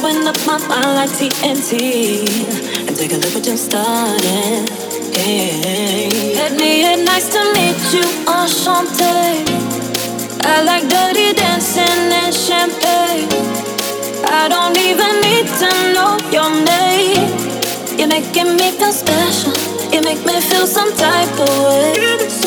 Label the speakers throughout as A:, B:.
A: blowing up my mind like TNT. And take a look what just starting. Hey. Hit me and nice to meet you, enchanté. I like dirty dancing and champagne. I don't even need to know your name. You're making me feel special. You make me feel some type of way.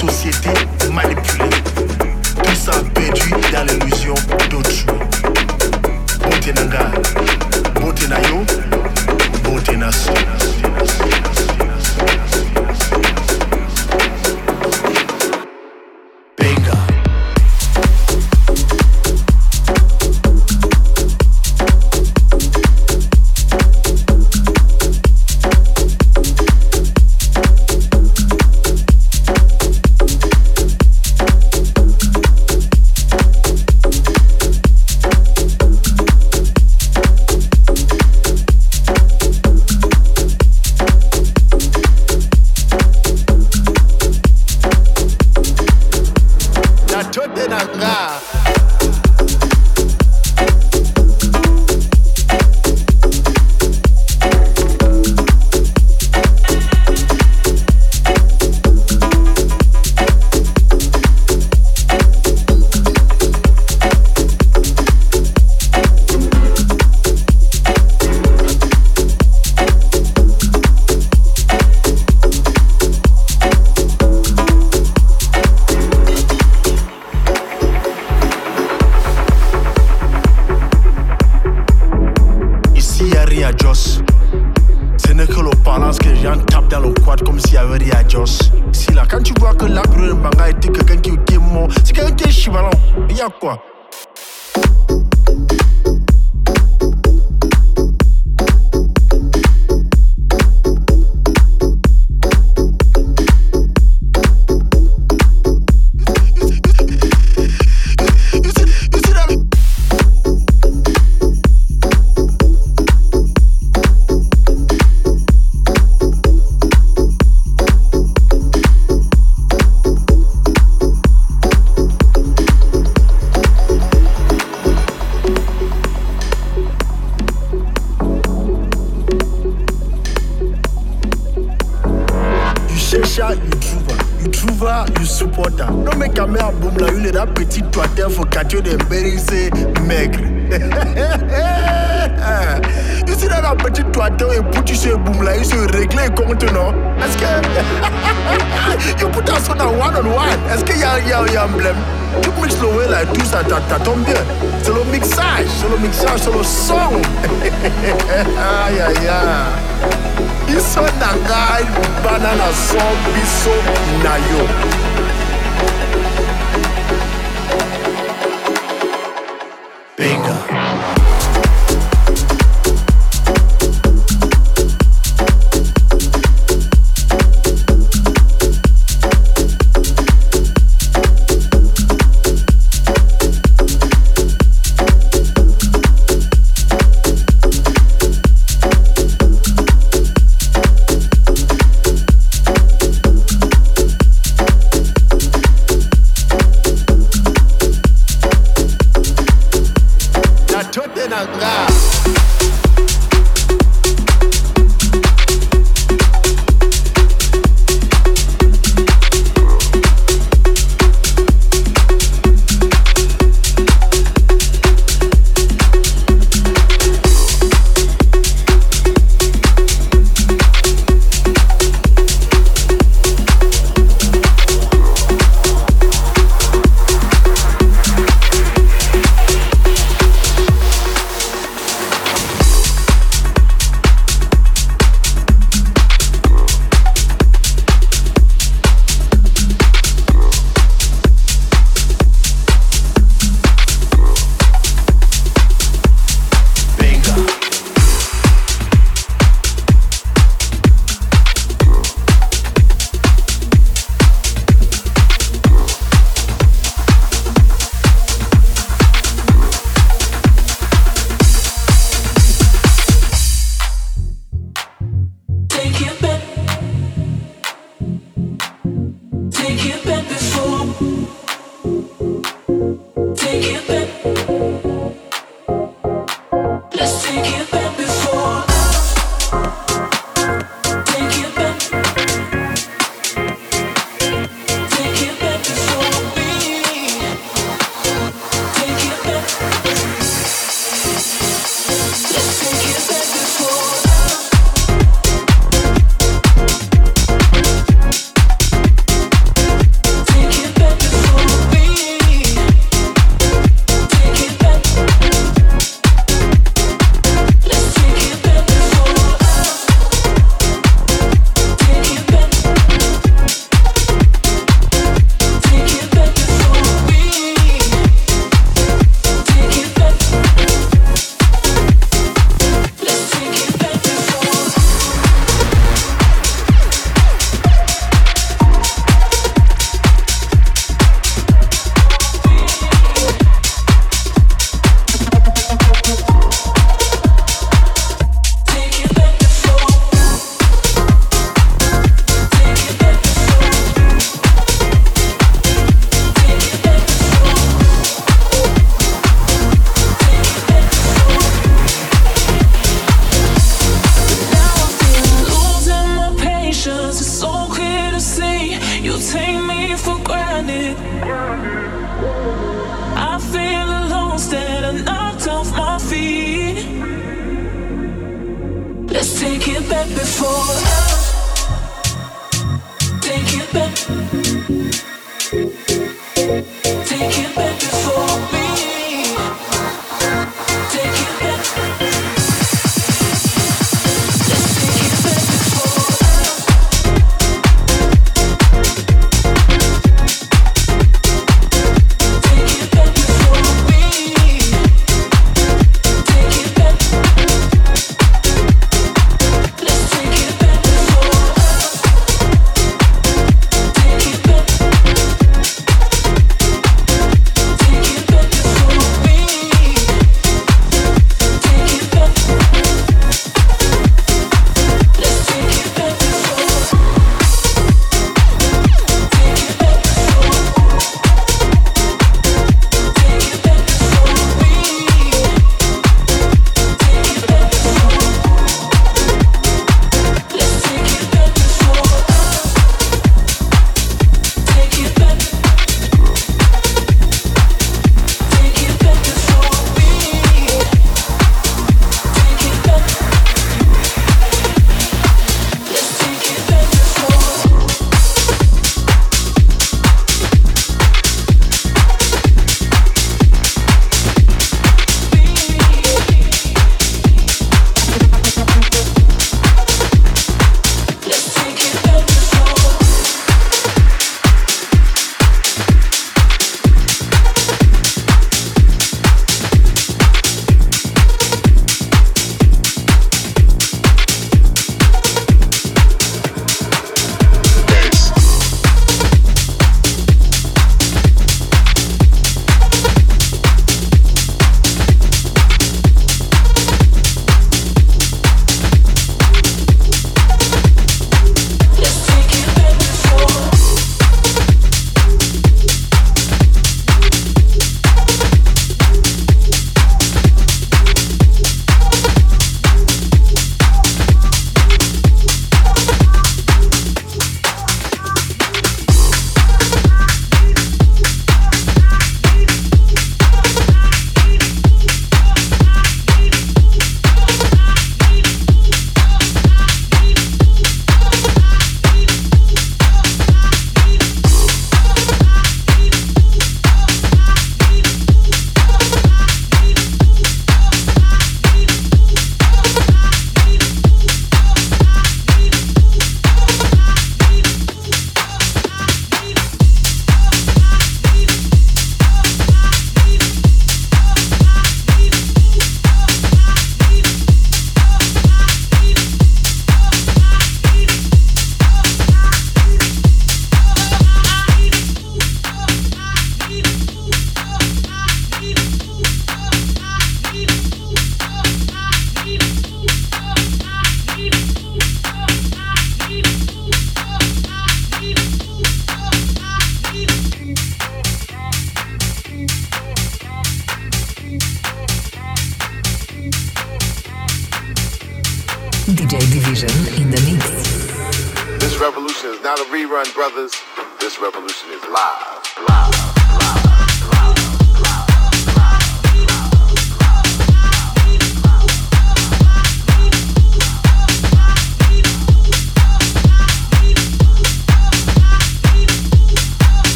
B: société. melhor solução. ai, ai, ai. Isso é da gai, banana zombie, so na yo.
A: it back before take it back. Take it back before.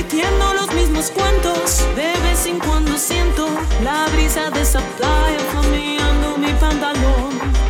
A: Repitiendo los mismos cuentos. De vez en cuando siento la brisa de esa playa flameando mi pantalón.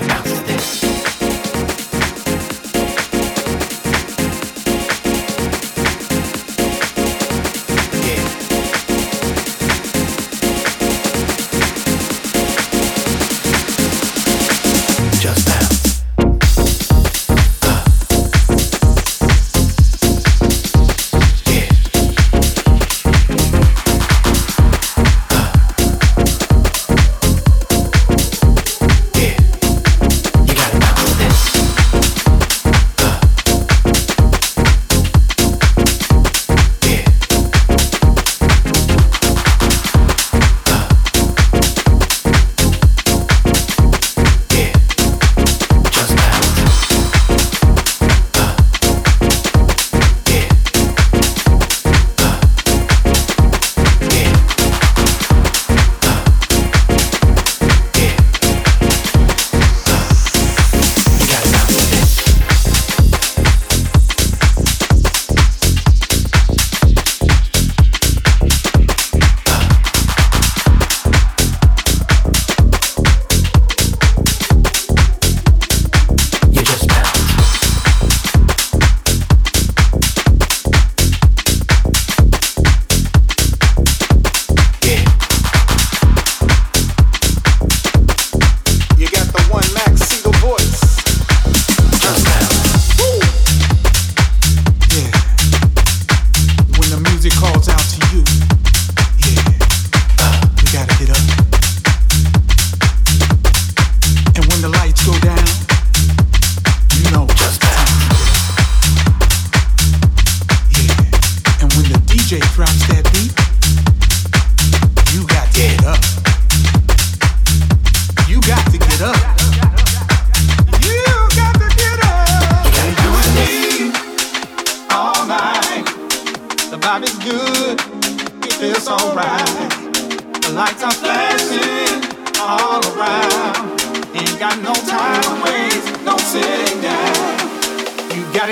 C: Yeah.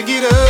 D: Get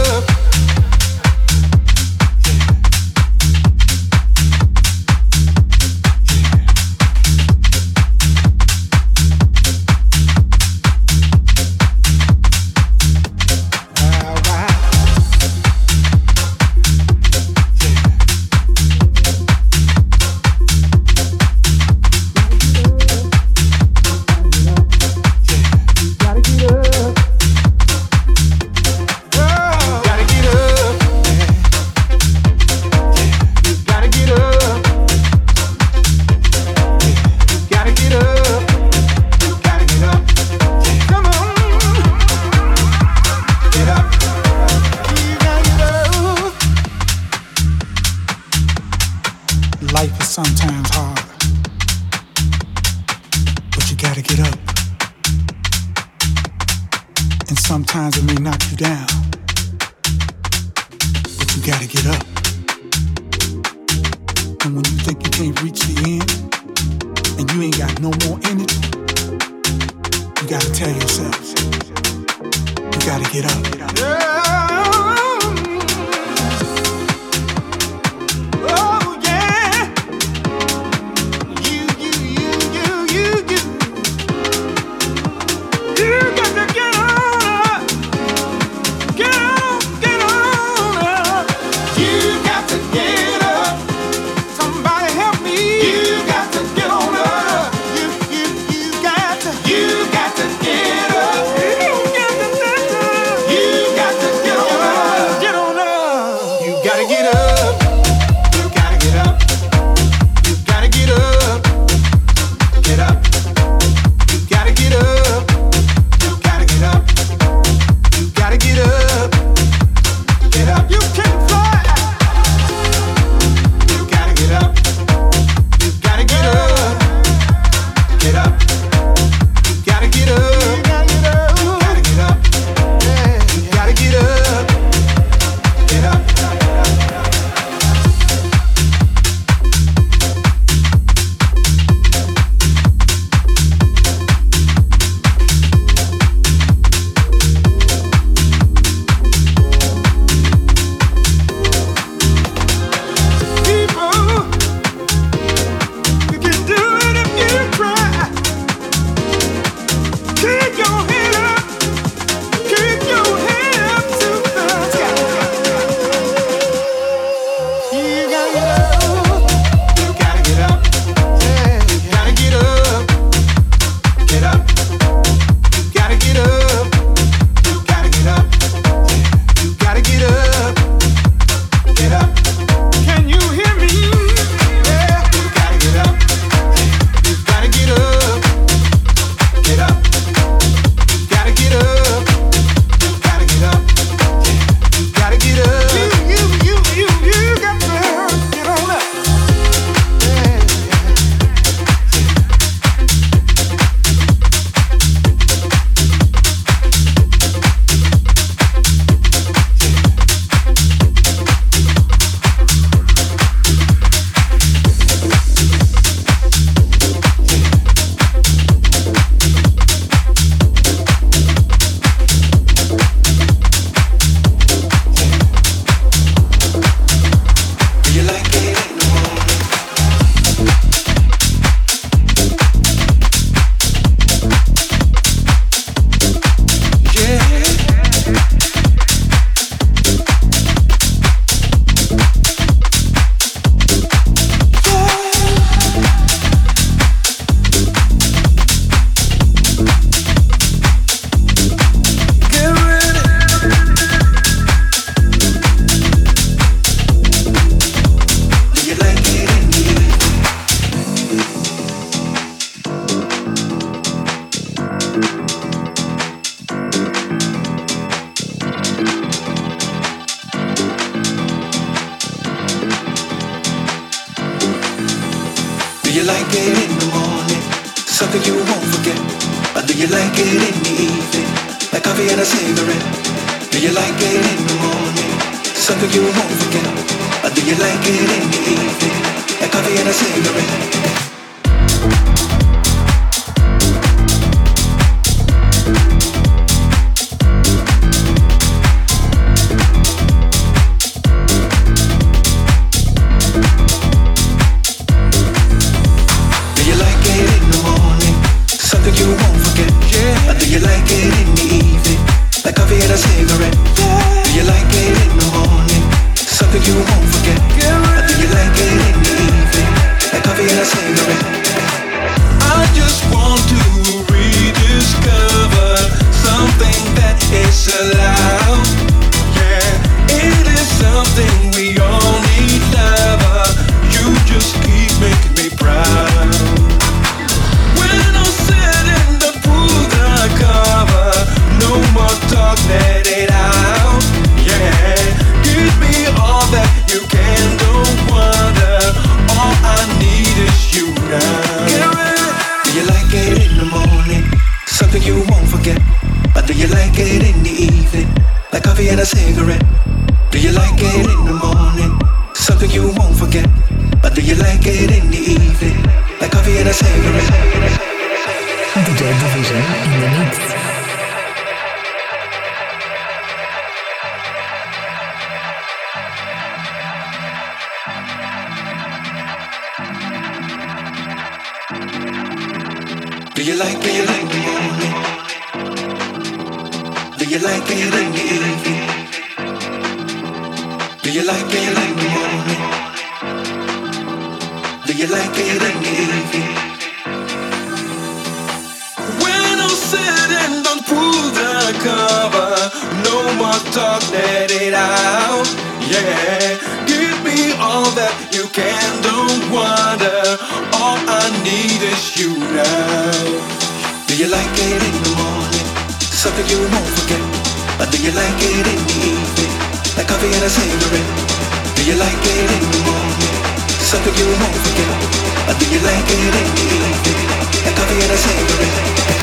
C: cigarette? Do you like it in the morning? Something you won't forget. Or do you like it in the evening? Like coffee and a cigarette.
E: DJ Division in the mix.
C: Do you like it?
F: you now.
C: Do you like it in the morning? Something you won't forget. Or do you like it in the evening? Like coffee and a cigarette. Do you like it in the morning? Something you won't forget. Or do you like it in the evening? Like coffee and a cigarette.